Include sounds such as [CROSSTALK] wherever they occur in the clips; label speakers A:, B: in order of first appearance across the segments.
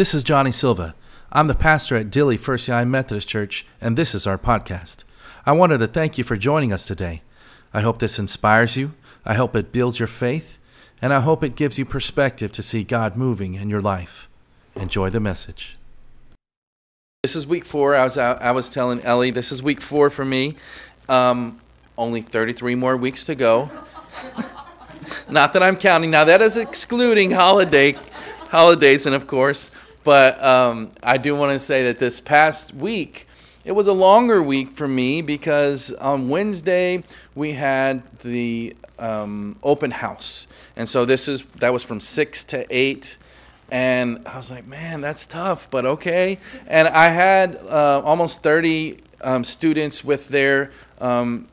A: This is Johnny Silva. I'm the pastor at Dilley First United Methodist Church, and this is our podcast. I wanted to thank you for joining us today. I hope this inspires you, I hope it builds your faith, and I hope it gives you perspective to see God moving in your life. Enjoy the message. This is week four. I was I was telling Ellie this is week four for me. Um, only 33 more weeks to go. [LAUGHS] Not that I'm counting now. That is excluding holiday holidays, and of course. But um, I do want to say that this past week, it was a longer week for me because on Wednesday we had the um, open house, and so this is that was from six to eight, and I was like, man, that's tough, but okay. And I had uh, almost thirty um, students with their um,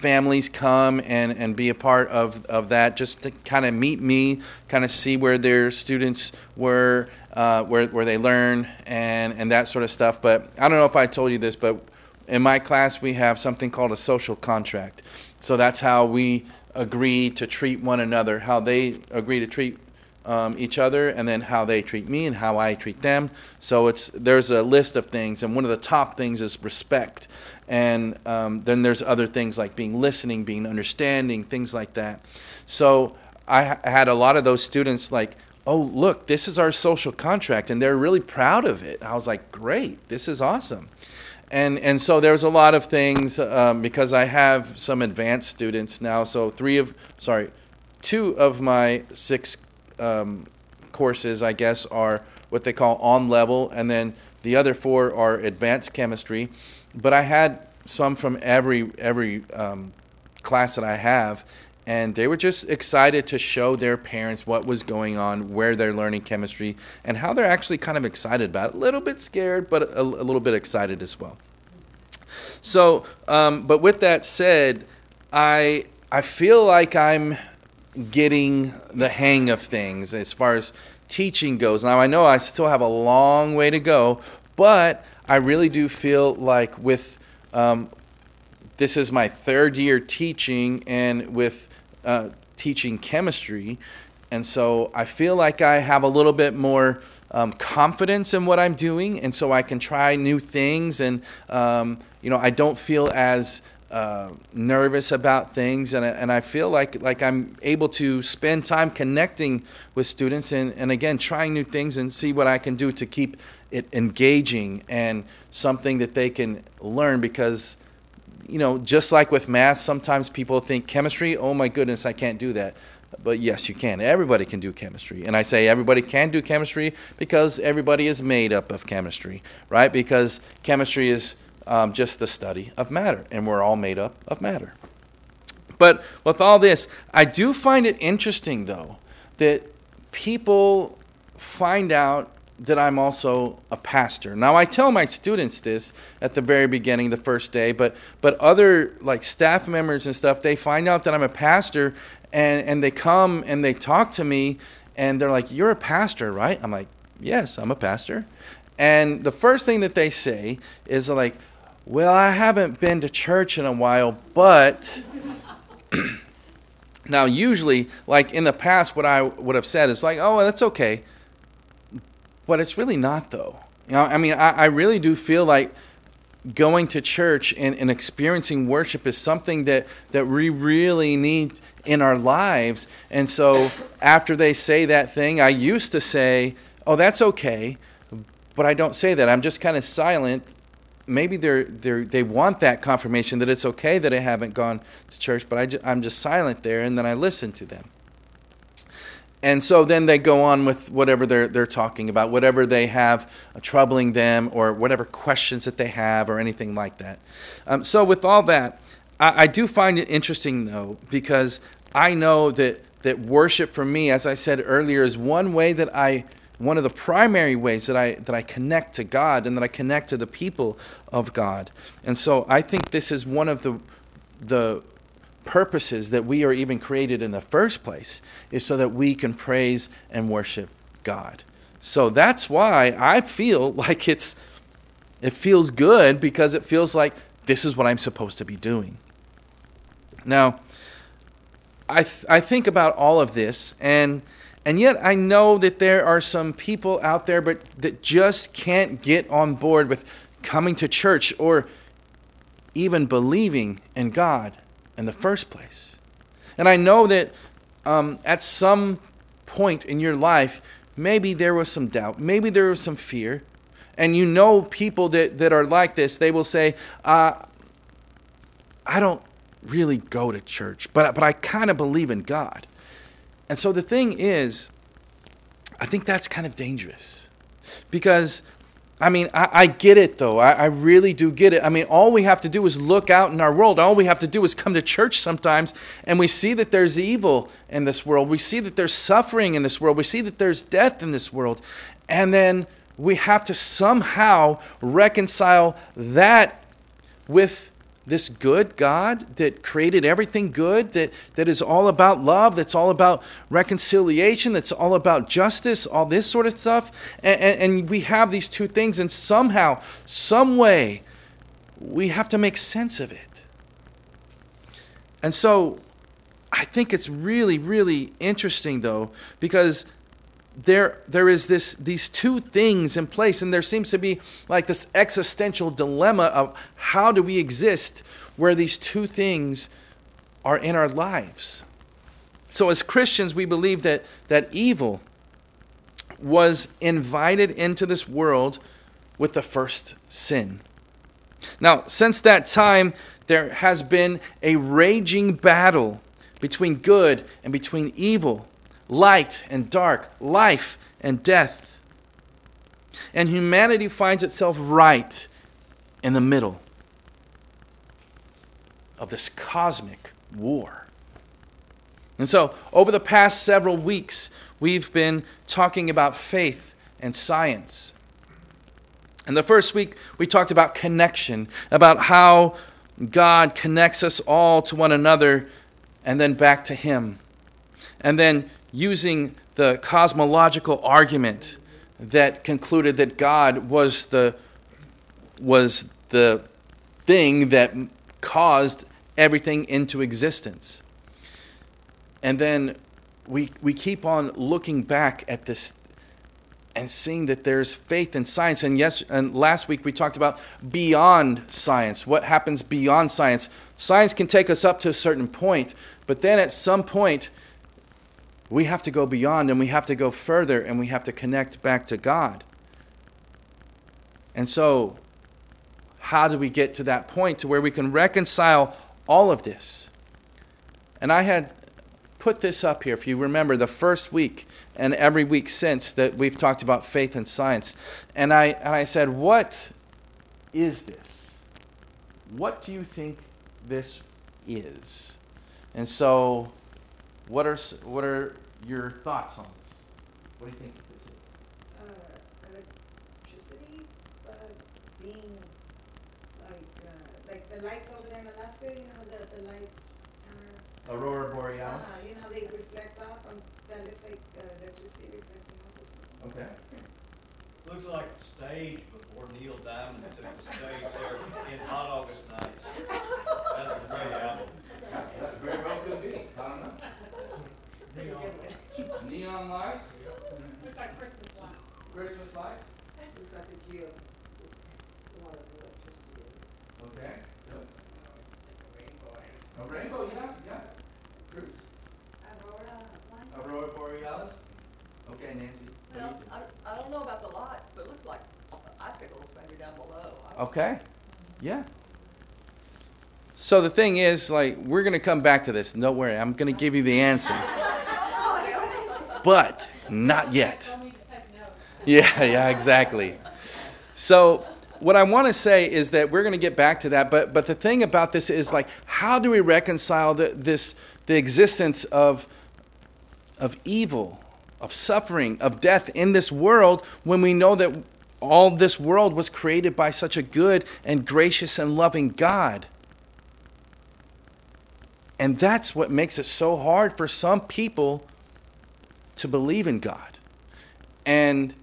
A: families come and, and be a part of, of that just to kind of meet me, kind of see where their students were, uh, where, where they learn, and, and that sort of stuff. But I don't know if I told you this, but in my class we have something called a social contract. So that's how we agree to treat one another, how they agree to treat um, each other, and then how they treat me and how I treat them. So it's there's a list of things, and one of the top things is respect, and um, then there's other things like being listening, being understanding, things like that. So I ha- had a lot of those students like. Oh, look, this is our social contract, and they're really proud of it. I was like, great, this is awesome and and so there's a lot of things um, because I have some advanced students now. So three of sorry, two of my six um, courses, I guess, are what they call on level, and then the other four are advanced chemistry. But I had some from every every um, class that I have, and they were just excited to show their parents what was going on, where they're learning chemistry, and how they're actually kind of excited about it. A little bit scared, but a, a little bit excited as well. So, um, but with that said, I I feel like I'm getting the hang of things as far as teaching goes. Now, I know I still have a long way to go, but I really do feel like with um, this is my third year teaching and with uh, teaching chemistry. And so I feel like I have a little bit more um, confidence in what I'm doing. And so I can try new things. And, um, you know, I don't feel as uh, nervous about things, and, and I feel like like I'm able to spend time connecting with students and, and again trying new things and see what I can do to keep it engaging and something that they can learn because you know just like with math sometimes people think chemistry oh my goodness I can't do that. But yes you can. Everybody can do chemistry. And I say everybody can do chemistry because everybody is made up of chemistry right? Because chemistry is um, just the study of matter, and we're all made up of matter. But with all this, I do find it interesting, though, that people find out that I'm also a pastor. Now I tell my students this at the very beginning, the first day, but but other like staff members and stuff, they find out that I'm a pastor and, and they come and they talk to me and they're like, You're a pastor, right? I'm like, Yes, I'm a pastor. And the first thing that they say is like, well, I haven't been to church in a while, but. [CLEARS THROAT] now, usually, like in the past, what I would have said is like, oh, that's okay. But it's really not, though. You know, I mean, I, I really do feel like going to church and, and experiencing worship is something that, that we really need in our lives. And so after they say that thing, I used to say, oh, that's okay. But I don't say that. I'm just kind of silent maybe they're, they're they want that confirmation that it's okay that I haven't gone to church, but I I'm just silent there, and then I listen to them. And so then they go on with whatever they're they're talking about, whatever they have troubling them, or whatever questions that they have, or anything like that. Um, so with all that, I, I do find it interesting though, because I know that that worship for me, as I said earlier, is one way that I one of the primary ways that I that I connect to God and that I connect to the people of God. And so I think this is one of the the purposes that we are even created in the first place is so that we can praise and worship God. So that's why I feel [LAUGHS] like it's it feels good because it feels like this is what I'm supposed to be doing. Now, I th- I think about all of this and And yet I know that there are some people out there but that just can't get on board with coming to church or even believing in God in the first place. And I know that um, at some point in your life, maybe there was some doubt, maybe there was some fear. And you know people that, that are like this, they will say, uh, I don't really go to church, but, but I kind of believe in God. And so the thing is, I think that's kind of dangerous because I mean, I, I, get it though. I, I really do get it. I mean, all we have to do is look out in our world. All we have to do is come to church sometimes and we see that there's evil in this world. We see that there's suffering in this world. We see that there's death in this world. And then we have to somehow reconcile that with this good God that created everything good, that, that is all about love, that's all about reconciliation, that's all about justice, all this sort of stuff. And, and, and, we have these two things, and somehow, some way, we have to make sense of it. And so I think it's really, really interesting, though, because there there is this these two things in place and there seems to be like this existential dilemma of how do we exist where these two things are in our lives. So as christians we believe that that evil was invited into this world with the first sin. Now since that time there has been a raging battle between good and between evil light and dark, life and death. And humanity finds itself right in the middle of this cosmic war. And so, over the past several weeks, we've been talking about faith and science. And the first week, we talked about connection, about how God connects us all to one another and then back to Him. And then using the cosmological argument that concluded that God was the was the thing that caused everything into existence. And then we we keep on looking back at this and seeing that there's faith in science and yes and last week we talked about beyond science what happens beyond science science can take us up to a certain point but then at some point we have to go beyond and we have to go further and we have to connect back to God. And so, how do we get to that point to where we can reconcile all of this? And I had put this up here, if you remember, the first week and every week since that we've talked about faith and science. And I, and I said, What is this? What do you think this is? And so what are what are your thoughts on this? What do you think this is?
B: Uh, electricity, uh, being like uh, like the lights over there in Alaska. You know the the lights.
A: Are, Aurora borealis.
B: Uh, you know they reflect off. Um, that looks like uh, electricity reflecting off as
A: well. Okay. [LAUGHS]
C: Looks like the stage before Neil Diamond took the stage there in Hot August Nights. That's a great album.
A: That very well could be. I don't know. Neon lights?
D: Looks like Christmas lights.
A: Christmas lights?
B: Looks like it's you.
A: Okay, good. A rainbow, yeah, yeah. Bruce?
E: Aurora lights?
A: Aurora borealis? Okay, Nancy.
E: Well, I, I don't know about the lights, but it looks like icicles maybe down below.
A: Okay, yeah. So the thing is, like, we're going to come back to this. Don't worry, I'm going to give you the answer. [LAUGHS] but not yet. Yeah, yeah, exactly. So what I want to say is that we're going to get back to that, but but the thing about this is like how do we reconcile the, this the existence of of evil, of suffering, of death in this world when we know that all this world was created by such a good and gracious and loving God? And that's what makes it so hard for some people to believe in God and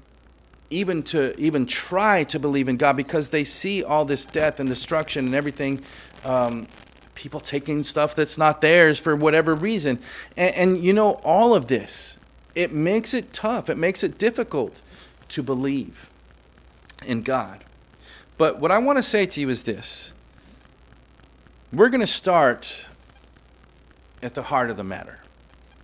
A: even to even try to believe in God because they see all this death and destruction and everything. Um, people taking stuff that's not theirs for whatever reason. And, and you know, all of this it makes it tough. It makes it difficult to believe in God. But what I want to say to you is this we're going to start at the heart of the matter.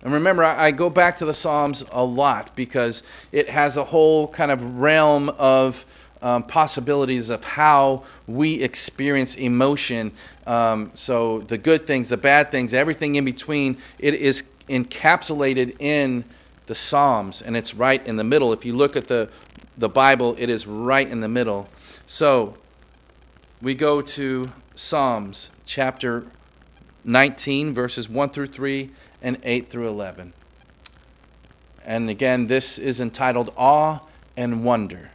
A: And remember, I, go back to the Psalms a lot because it has a whole kind of realm of um, possibilities of how we experience emotion. Um, so, the good things, the bad things, everything in between, it is encapsulated in the Psalms, and it's right in the middle. If you look at the, the Bible, it is right in the middle. So, we go to Psalms chapter 19, verses 1 through 3 and 8 through 11. And again, this is entitled Awe and Wonder.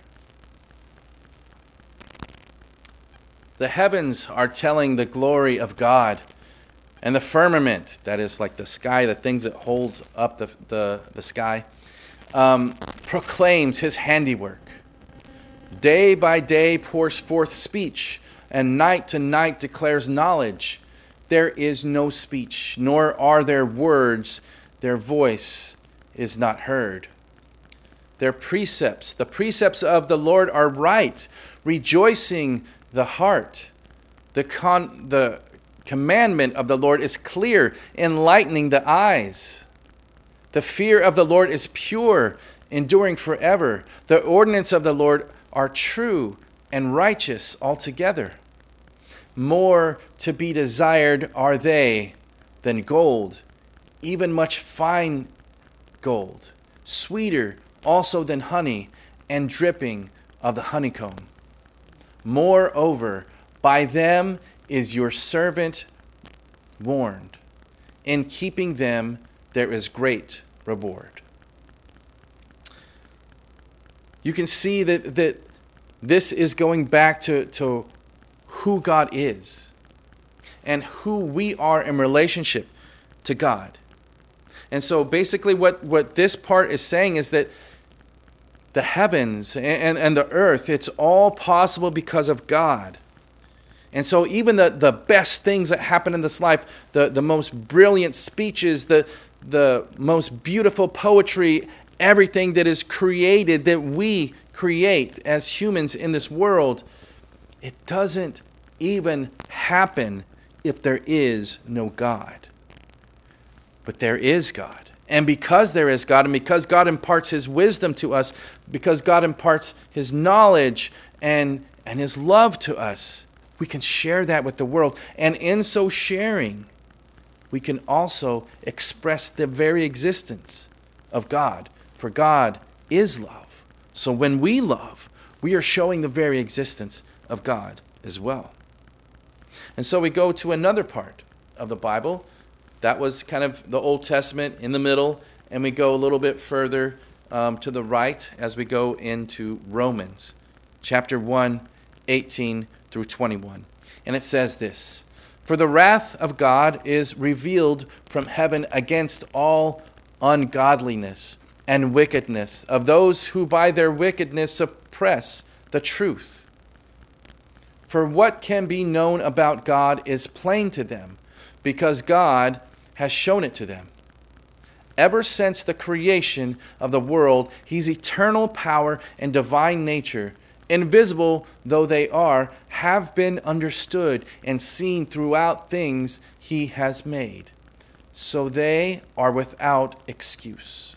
A: The heavens are telling the glory of God, and the firmament, that is like the sky, the things that holds up the, the, the sky, um, proclaims his handiwork. Day by day pours forth speech, and night to night declares knowledge. There is no speech, nor are there words, their voice is not heard. Their precepts, the precepts of the Lord are right, rejoicing the heart. The, con- the commandment of the Lord is clear, enlightening the eyes. The fear of the Lord is pure, enduring forever. The ordinance of the Lord are true and righteous altogether. More to be desired are they than gold, even much fine gold, sweeter also than honey, and dripping of the honeycomb. Moreover, by them is your servant warned. In keeping them, there is great reward. You can see that, that this is going back to, to who God is and who we are in relationship to God. And so basically, what, what this part is saying is that the heavens and, and the earth, it's all possible because of God. And so, even the, the best things that happen in this life, the, the most brilliant speeches, the, the most beautiful poetry, everything that is created, that we create as humans in this world, it doesn't even happen if there is no God. But there is God. And because there is God, and because God imparts His wisdom to us, because God imparts His knowledge and, and His love to us, we can share that with the world. And in so sharing, we can also express the very existence of God. For God is love. So when we love, we are showing the very existence of God as well. And so we go to another part of the Bible that was kind of the Old Testament in the middle, and we go a little bit further um, to the right as we go into Romans chapter 1, 18 through 21. And it says this For the wrath of God is revealed from heaven against all ungodliness and wickedness of those who by their wickedness suppress the truth. For what can be known about God is plain to them, because God has shown it to them. Ever since the creation of the world, His eternal power and divine nature, invisible though they are, have been understood and seen throughout things He has made. So they are without excuse.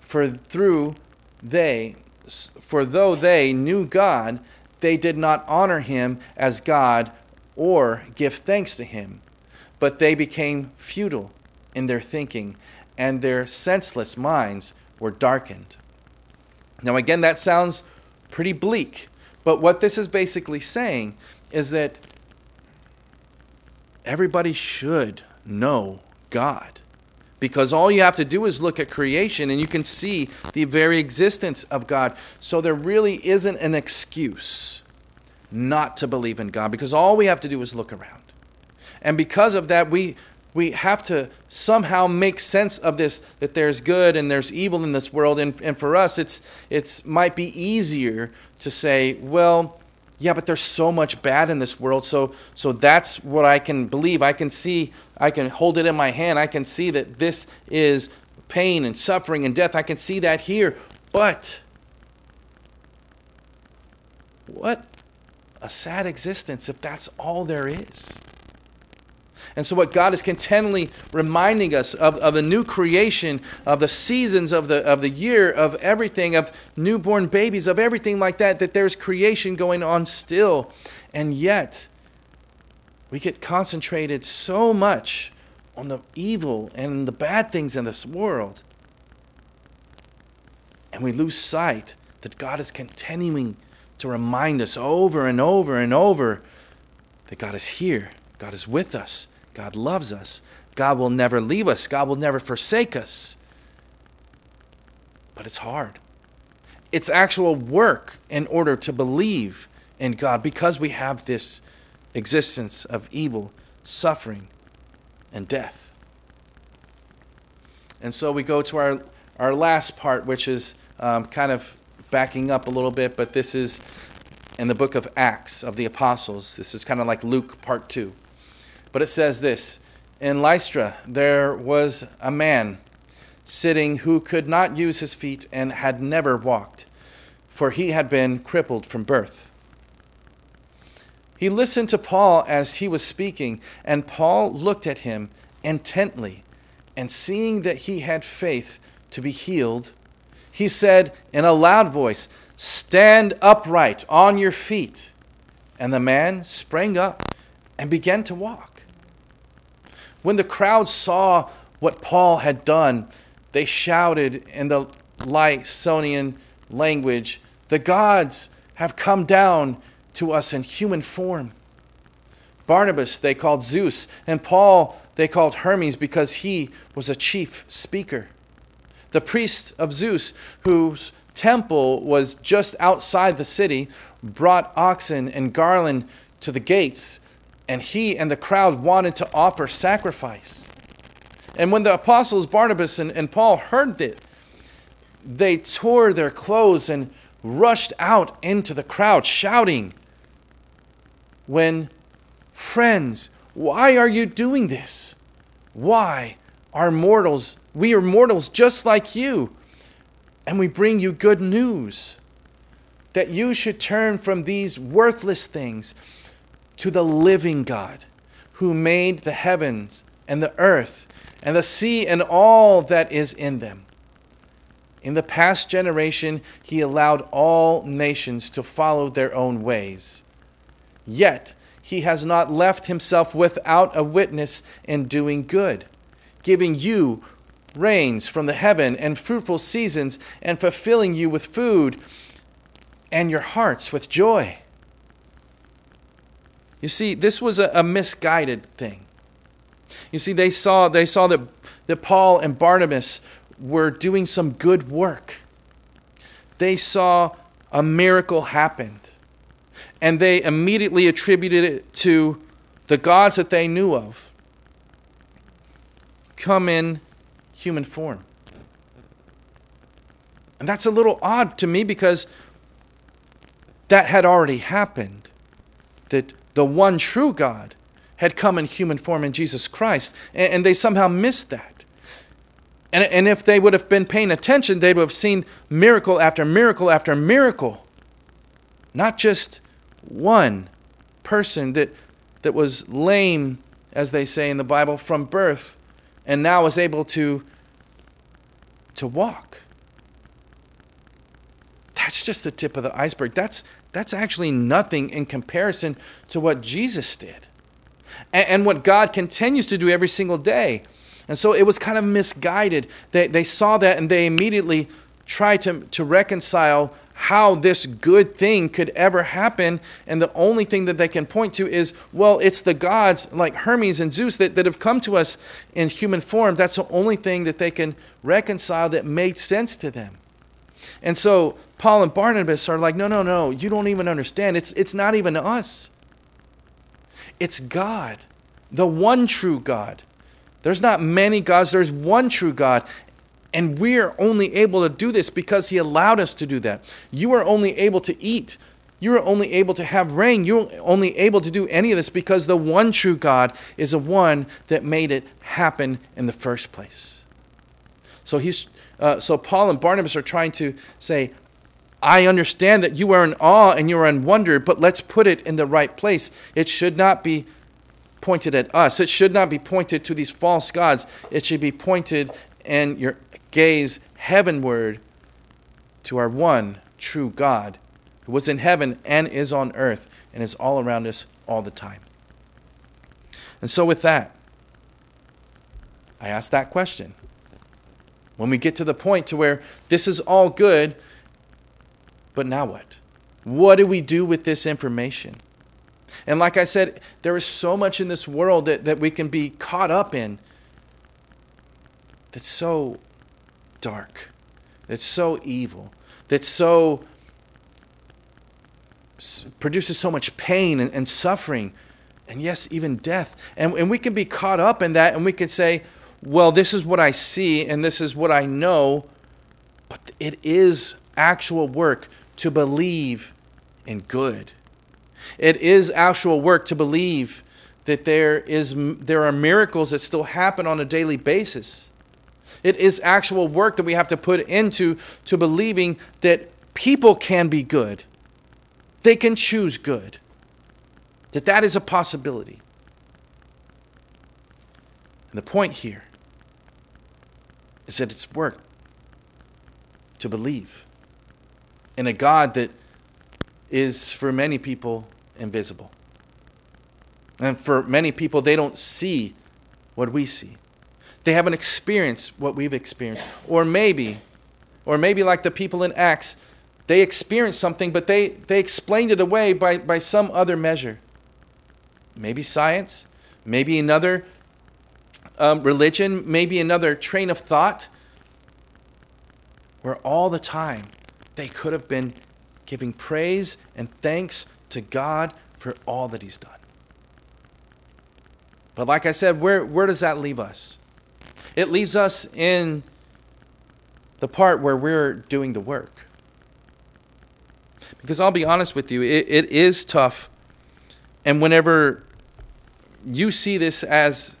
A: For through they, for though they knew God, they did not honor Him as God or give thanks to Him but they became futile in their thinking, and their senseless minds were darkened. Now, again, that sounds pretty bleak, but what this is basically saying is that everybody should know God. Because all you have to do is look at creation and you can see the very existence of God. So there really isn't an excuse not to believe in God because all we have to do is look around. And because of that, we, we have to somehow make sense of this that there's good and there's evil in this world. And, and for us, it's, it's might be easier to say, well, yeah, but there's so much bad in this world. So, so that's what I can believe. I can see, I can hold it in my hand. I can see that this is pain and suffering and death. I can see that here. But what a sad existence if that's all there is. And so, what God is continually reminding us of, of the new creation, of the seasons of the, of the year, of everything, of newborn babies, of everything like that, that there's creation going on still. And yet, we get concentrated so much on the evil and the bad things in this world. And we lose sight that God is continuing to remind us over and over and over that God is here, God is with us, God loves us. God will never leave us. God will never forsake us. But it's hard. It's actual work in order to believe in God because we have this existence of evil, suffering, and death. And so we go to our, our last part, which is um, kind of backing up a little bit, but this is in the book of Acts of the Apostles. This is kind of like Luke part 2. But it says this In Lystra, there was a man sitting who could not use his feet and had never walked, for he had been crippled from birth. He listened to Paul as he was speaking, and Paul looked at him intently, and seeing that he had faith to be healed, he said in a loud voice, Stand upright on your feet. And the man sprang up and began to walk. When the crowd saw what Paul had done, they shouted in the Lycaonian language, The gods have come down to us in human form. Barnabas they called Zeus, and Paul they called Hermes because he was a chief speaker. The priest of Zeus, whose temple was just outside the city, brought oxen and garland to the gates and he and the crowd wanted to offer sacrifice. And when the apostles Barnabas and, and Paul heard it, they tore their clothes and rushed out into the crowd, shouting, When, friends, why are you doing this? Why are mortals, we are mortals just like you, and we bring you good news that you should turn from these worthless things to the living God who made the heavens and the earth and the sea and all that is in them. In the past generation, he allowed all nations to follow their own ways. Yet, he has not left himself without a witness in doing good, giving you rains from the heaven and fruitful seasons, and fulfilling you with food and your hearts with joy. You see, this was a, a misguided thing. You see, they saw, they saw that, that Paul and Barnabas were doing some good work. They saw a miracle happened. And they immediately attributed it to the gods that they knew of come in human form. And that's a little odd to me because that had already happened. That the one true God, had come in human form in Jesus Christ. And, and they somehow missed that. And, and if they would have been paying attention, they would have seen miracle after miracle after miracle. Not just one person that, that was lame, as they say in the Bible, from birth, and now is able to, to walk. That's just the tip of the iceberg. That's, that's actually nothing in comparison to what Jesus did and, and what God continues to do every single day. And so it was kind of misguided. They, they saw that and they immediately tried to, to reconcile how this good thing could ever happen. And the only thing that they can point to is, well, it's the gods like Hermes and Zeus that, that have come to us in human form. That's the only thing that they can reconcile that made sense to them. And so Paul and Barnabas are like, no, no, no, you don't even understand. It's, it's not even us, it's God, the one true God. There's not many gods, there's one true God. And we're only able to do this because He allowed us to do that. You are only able to eat. You are only able to have rain. You're only able to do any of this because the one true God is the one that made it happen in the first place. So he's uh, so Paul and Barnabas are trying to say, I understand that you are in awe and you are in wonder, but let's put it in the right place. It should not be pointed at us. It should not be pointed to these false gods. It should be pointed and your gaze heavenward to our one true God who was in heaven and is on earth and is all around us all the time. And so, with that, I ask that question. When we get to the point to where this is all good, but now what? What do we do with this information? And like I said, there is so much in this world that, that we can be caught up in that's so dark, that's so evil, that's so produces so much pain and, and suffering, and yes, even death. And, and we can be caught up in that, and we can say, well, this is what I see, and this is what I know, but it is actual work to believe in good. It is actual work to believe that there is there are miracles that still happen on a daily basis. It is actual work that we have to put into to believing that people can be good. They can choose good. That that is a possibility. And the point here is that it's work to believe in a God that is for many people invisible. And for many people, they don't see what we see. They haven't experienced what we've experienced. Or maybe, or maybe like the people in Acts, they experienced something, but they, they explained it away by, by some other measure. Maybe science, maybe another um, religion, maybe another train of thought, where all the time they could have been giving praise and thanks to God for all that He's done. But like I said, where, where does that leave us? It leaves us in the part where we're doing the work. Because I'll be honest with you, it, it is tough. And whenever you see this as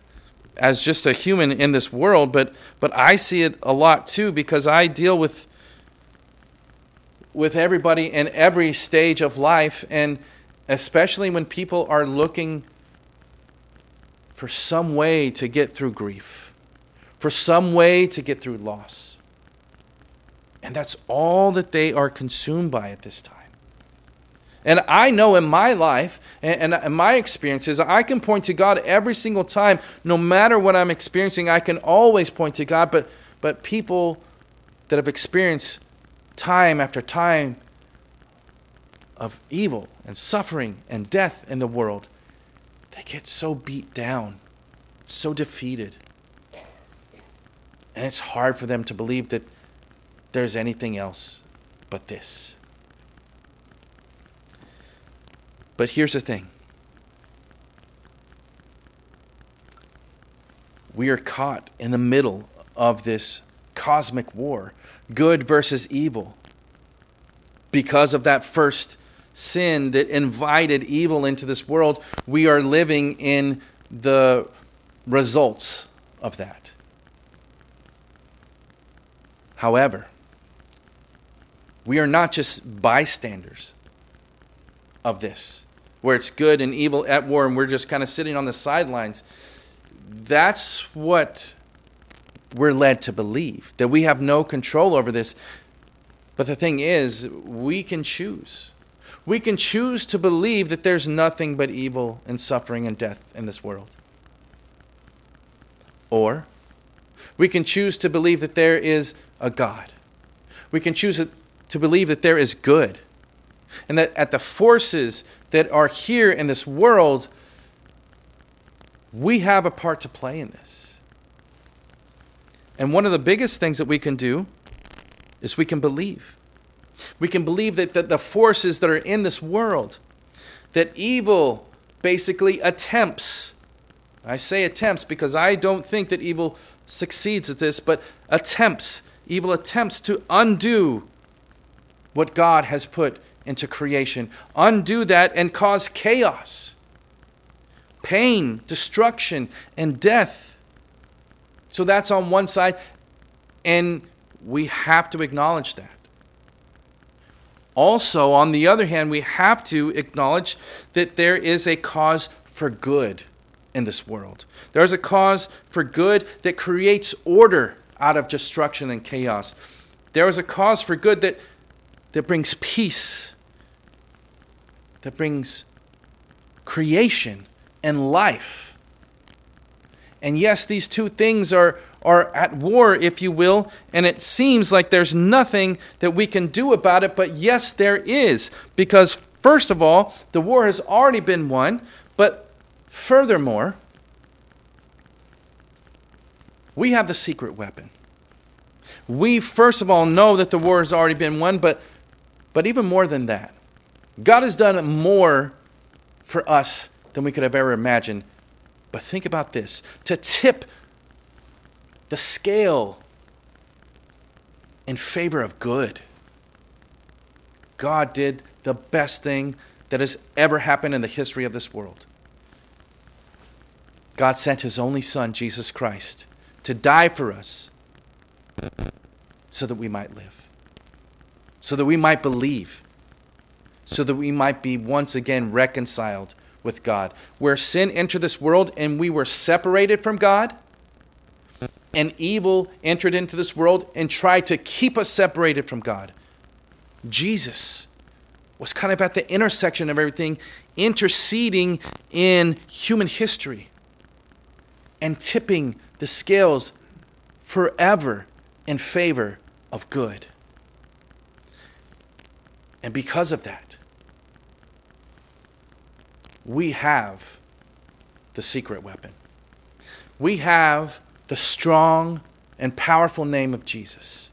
A: as just a human in this world, but but I see it a lot too because I deal with with everybody in every stage of life and especially when people are looking for some way to get through grief, for some way to get through loss. And that's all that they are consumed by at this time. And I know in my life and, in my experiences, I can point to God every single time, no matter what I'm experiencing, I can always point to God. But, but people that have experienced time after time of evil and suffering and death in the world, they get so beat down, so defeated. And it's hard for them to believe that there's anything else but this. But here's the thing we are caught in the middle of this cosmic war good versus evil because of that first sin that invited evil into this world, we are living in the results of that. However, we are not just bystanders of this, where it's good and evil at war and we're just kind of sitting on the sidelines. That's what we're led to believe, that we have no control over this. But the thing is, we can choose. We can choose to believe that there's nothing but evil and suffering and death in this world. Or we can choose to believe that there is a God. We can choose to believe that there is good. And that at the forces that are here in this world, we have a part to play in this. And one of the biggest things that we can do is we can believe. We can believe that, that the forces that are in this world, that evil basically attempts, I say attempts because I don't think that evil succeeds at this, but attempts, evil attempts to undo what God has put into creation, undo that and cause chaos, pain, destruction, and death. So that's on one side. And we have to acknowledge that. Also, on the other hand, we have to acknowledge that there is a cause for good in this world. There is a cause for good that creates order out of destruction and chaos. There is a cause for good that, that brings peace, that brings creation and life. And yes, these two things are, are at war, if you will, and it seems like there's nothing that we can do about it, but yes, there is. Because, first of all, the war has already been won, but furthermore, we have the secret weapon. We, first of all, know that the war has already been won, but, but even more than that, God has done more for us than we could have ever imagined. But think about this to tip the scale in favor of good. God did the best thing that has ever happened in the history of this world. God sent his only Son, Jesus Christ, to die for us so that we might live, so that we might believe, so that we might be once again reconciled with God. Where sin entered this world and we were separated from God, and evil entered into this world and tried to keep us separated from God. Jesus was kind of at the intersection of everything, interceding in human history and tipping the scales forever in favor of good. And because of that, we have the secret weapon. We have the strong and powerful name of Jesus.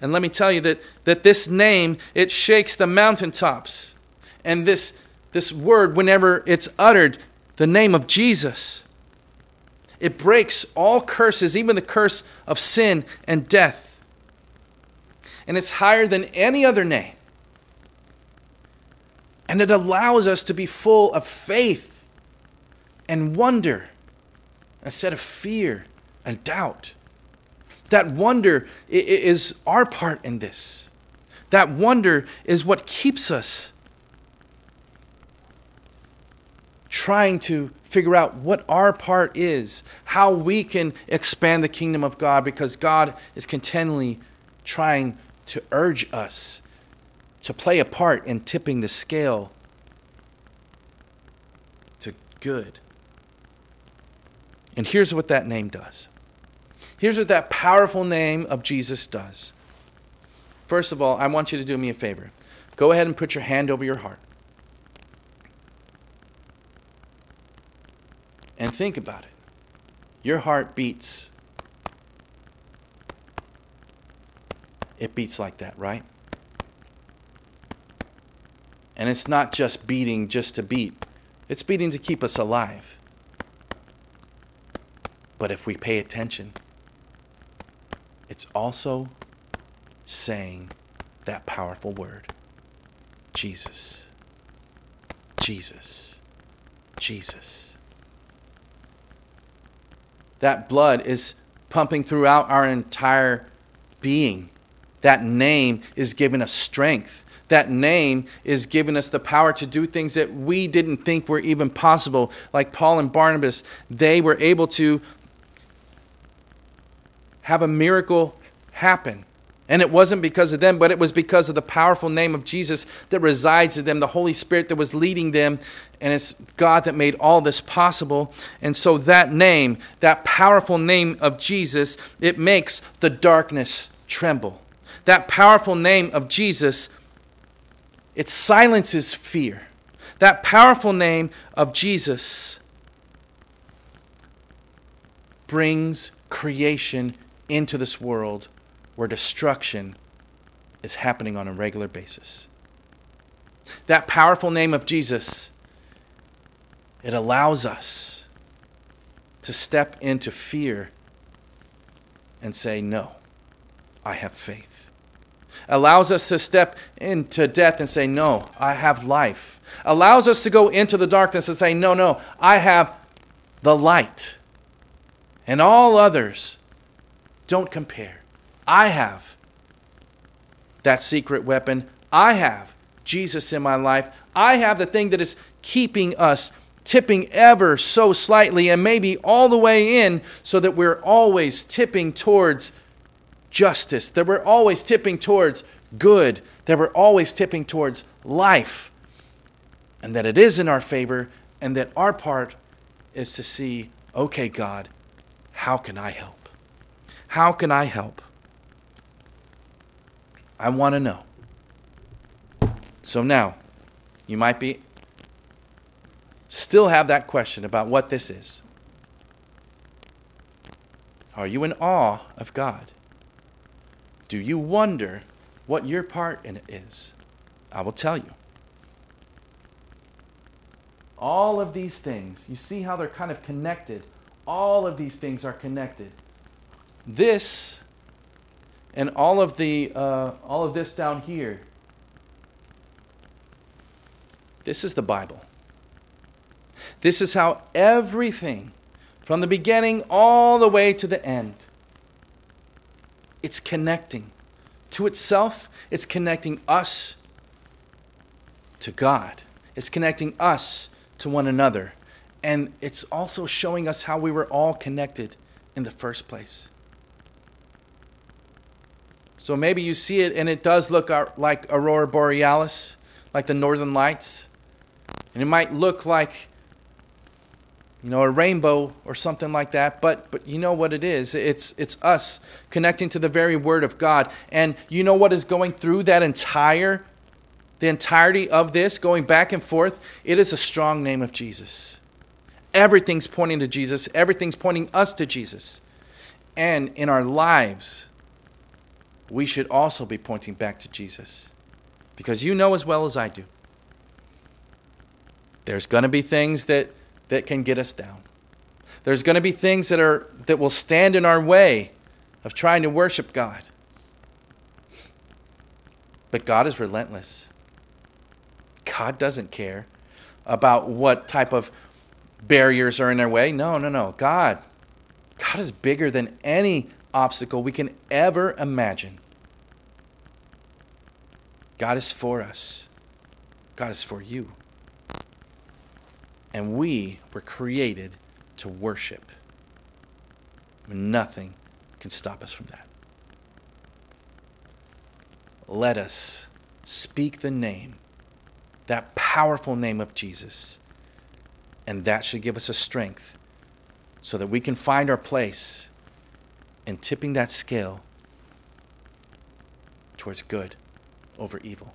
A: And let me tell you that, that this name, it shakes the mountaintops. And this, this word, whenever it's uttered, the name of Jesus, it breaks all curses, even the curse of sin and death. And it's higher than any other name. And it allows us to be full of faith and wonder instead of fear and doubt. That wonder is our part in this. That wonder is what keeps us trying to figure out what our part is, how we can expand the kingdom of God, because God is continually trying to urge us to play a part in tipping the scale to good. And here's what that name does. Here's what that powerful name of Jesus does. First of all, I want you to do me a favor. Go ahead and put your hand over your heart. And think about it. Your heart beats. It beats like that, right? And it's not just beating just to beat, it's beating to keep us alive. But if we pay attention, it's also saying that powerful word Jesus. Jesus. Jesus. That blood is pumping throughout our entire being. That name is giving us strength. That name is giving us the power to do things that we didn't think were even possible. Like Paul and Barnabas, they were able to have a miracle happen. And it wasn't because of them, but it was because of the powerful name of Jesus that resides in them, the Holy Spirit that was leading them. And it's God that made all this possible. And so that name, that powerful name of Jesus, it makes the darkness tremble. That powerful name of Jesus, it silences fear. That powerful name of Jesus brings creation into this world where destruction is happening on a regular basis. That powerful name of Jesus, it allows us to step into fear and say, No, I have faith. Allows us to step into death and say, No, I have life. Allows us to go into the darkness and say, No, no, I have the light. And all others Don't compare. I have that secret weapon. I have Jesus in my life. I have the thing that is keeping us tipping ever so slightly and maybe all the way in so that we're always tipping towards justice, that we're always tipping towards good, that we're always tipping towards life, and that it is in our favor, and that our part is to see, okay, God, how can I help? How can I help? I want to know. So now, you might be still have that question about what this is. Are you in awe of God? Do you wonder what your part in it is? I will tell you. All of these things, you see how they're kind of connected. All of these things are connected. This and all of the uh, all of this down here. This is the Bible. This is how everything, from the beginning all the way to the end, it's connecting to itself, it's connecting us to God, it's connecting us to one another, and it's also showing us how we were all connected in the first place. So maybe you see it and it does look like aurora borealis, like the northern lights. And it might look like you know, a rainbow or something like that. But but you know what it is? It's it's us connecting to the very word of God. And you know what is going through that entire the entirety of this, going back and forth? It is a strong name of Jesus. Everything's pointing to Jesus. Everything's pointing us to Jesus. And in our lives, we should also be pointing back to Jesus. Because you know as well as I do. There's going to be things that that can get us down. There's going to be things that are that will stand in our way of trying to worship God. But God is relentless. God doesn't care about what type of barriers are in our way. No, no, no. God God is bigger than any obstacle we can ever imagine. God is for us. God is for you. And we were created to worship. Nothing can stop us from that. Let us speak the name, that powerful name of Jesus, and that should give us a strength so that we can find our place in tipping that scale towards good over evil,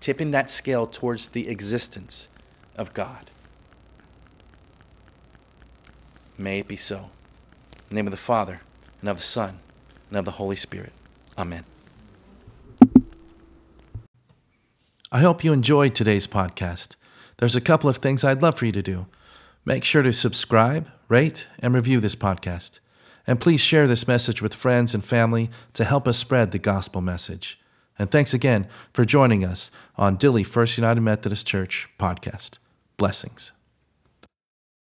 A: tipping that scale towards the existence of God. May it be so. In the name of the Father, and of the Son, and of the Holy Spirit. Amen. I hope you enjoyed today's podcast. There's a couple of things I'd love for you to do. Make sure to subscribe, rate, and review this podcast. And please share this message with friends and family to help us spread the gospel message. And thanks again for joining us on Dilley First United Methodist Church podcast. Blessings.